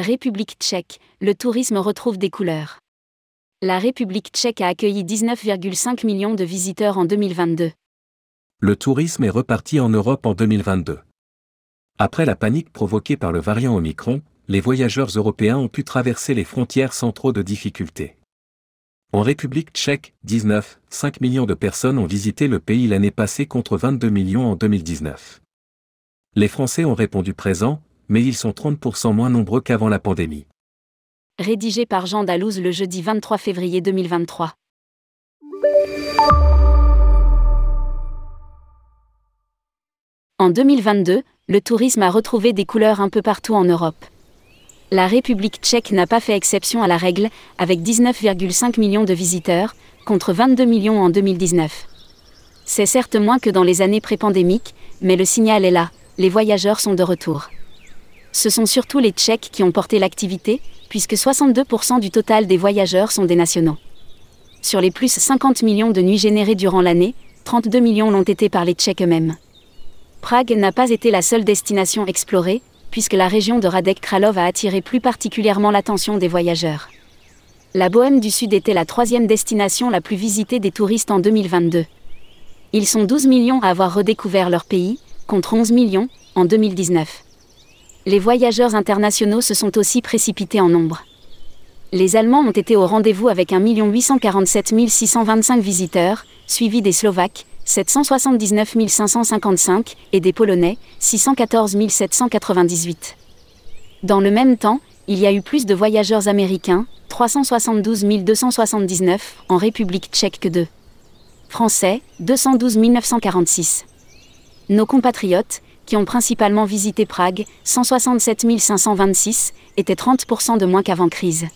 République tchèque, le tourisme retrouve des couleurs. La République tchèque a accueilli 19,5 millions de visiteurs en 2022. Le tourisme est reparti en Europe en 2022. Après la panique provoquée par le variant Omicron, les voyageurs européens ont pu traverser les frontières sans trop de difficultés. En République tchèque, 19, 5 millions de personnes ont visité le pays l'année passée contre 22 millions en 2019. Les Français ont répondu présent, mais ils sont 30% moins nombreux qu'avant la pandémie. Rédigé par Jean Dalouse le jeudi 23 février 2023. En 2022, le tourisme a retrouvé des couleurs un peu partout en Europe. La République tchèque n'a pas fait exception à la règle, avec 19,5 millions de visiteurs, contre 22 millions en 2019. C'est certes moins que dans les années pré-pandémiques, mais le signal est là, les voyageurs sont de retour. Ce sont surtout les Tchèques qui ont porté l'activité, puisque 62% du total des voyageurs sont des nationaux. Sur les plus 50 millions de nuits générées durant l'année, 32 millions l'ont été par les Tchèques eux-mêmes. Prague n'a pas été la seule destination explorée, puisque la région de Radek Kralov a attiré plus particulièrement l'attention des voyageurs. La Bohème du Sud était la troisième destination la plus visitée des touristes en 2022. Ils sont 12 millions à avoir redécouvert leur pays, contre 11 millions en 2019. Les voyageurs internationaux se sont aussi précipités en nombre. Les Allemands ont été au rendez-vous avec 1 847 625 visiteurs, suivis des Slovaques, 779 555, et des Polonais, 614 798. Dans le même temps, il y a eu plus de voyageurs américains, 372 279, en République tchèque que de Français, 212 946. Nos compatriotes, qui ont principalement visité Prague, 167 526, étaient 30% de moins qu'avant crise.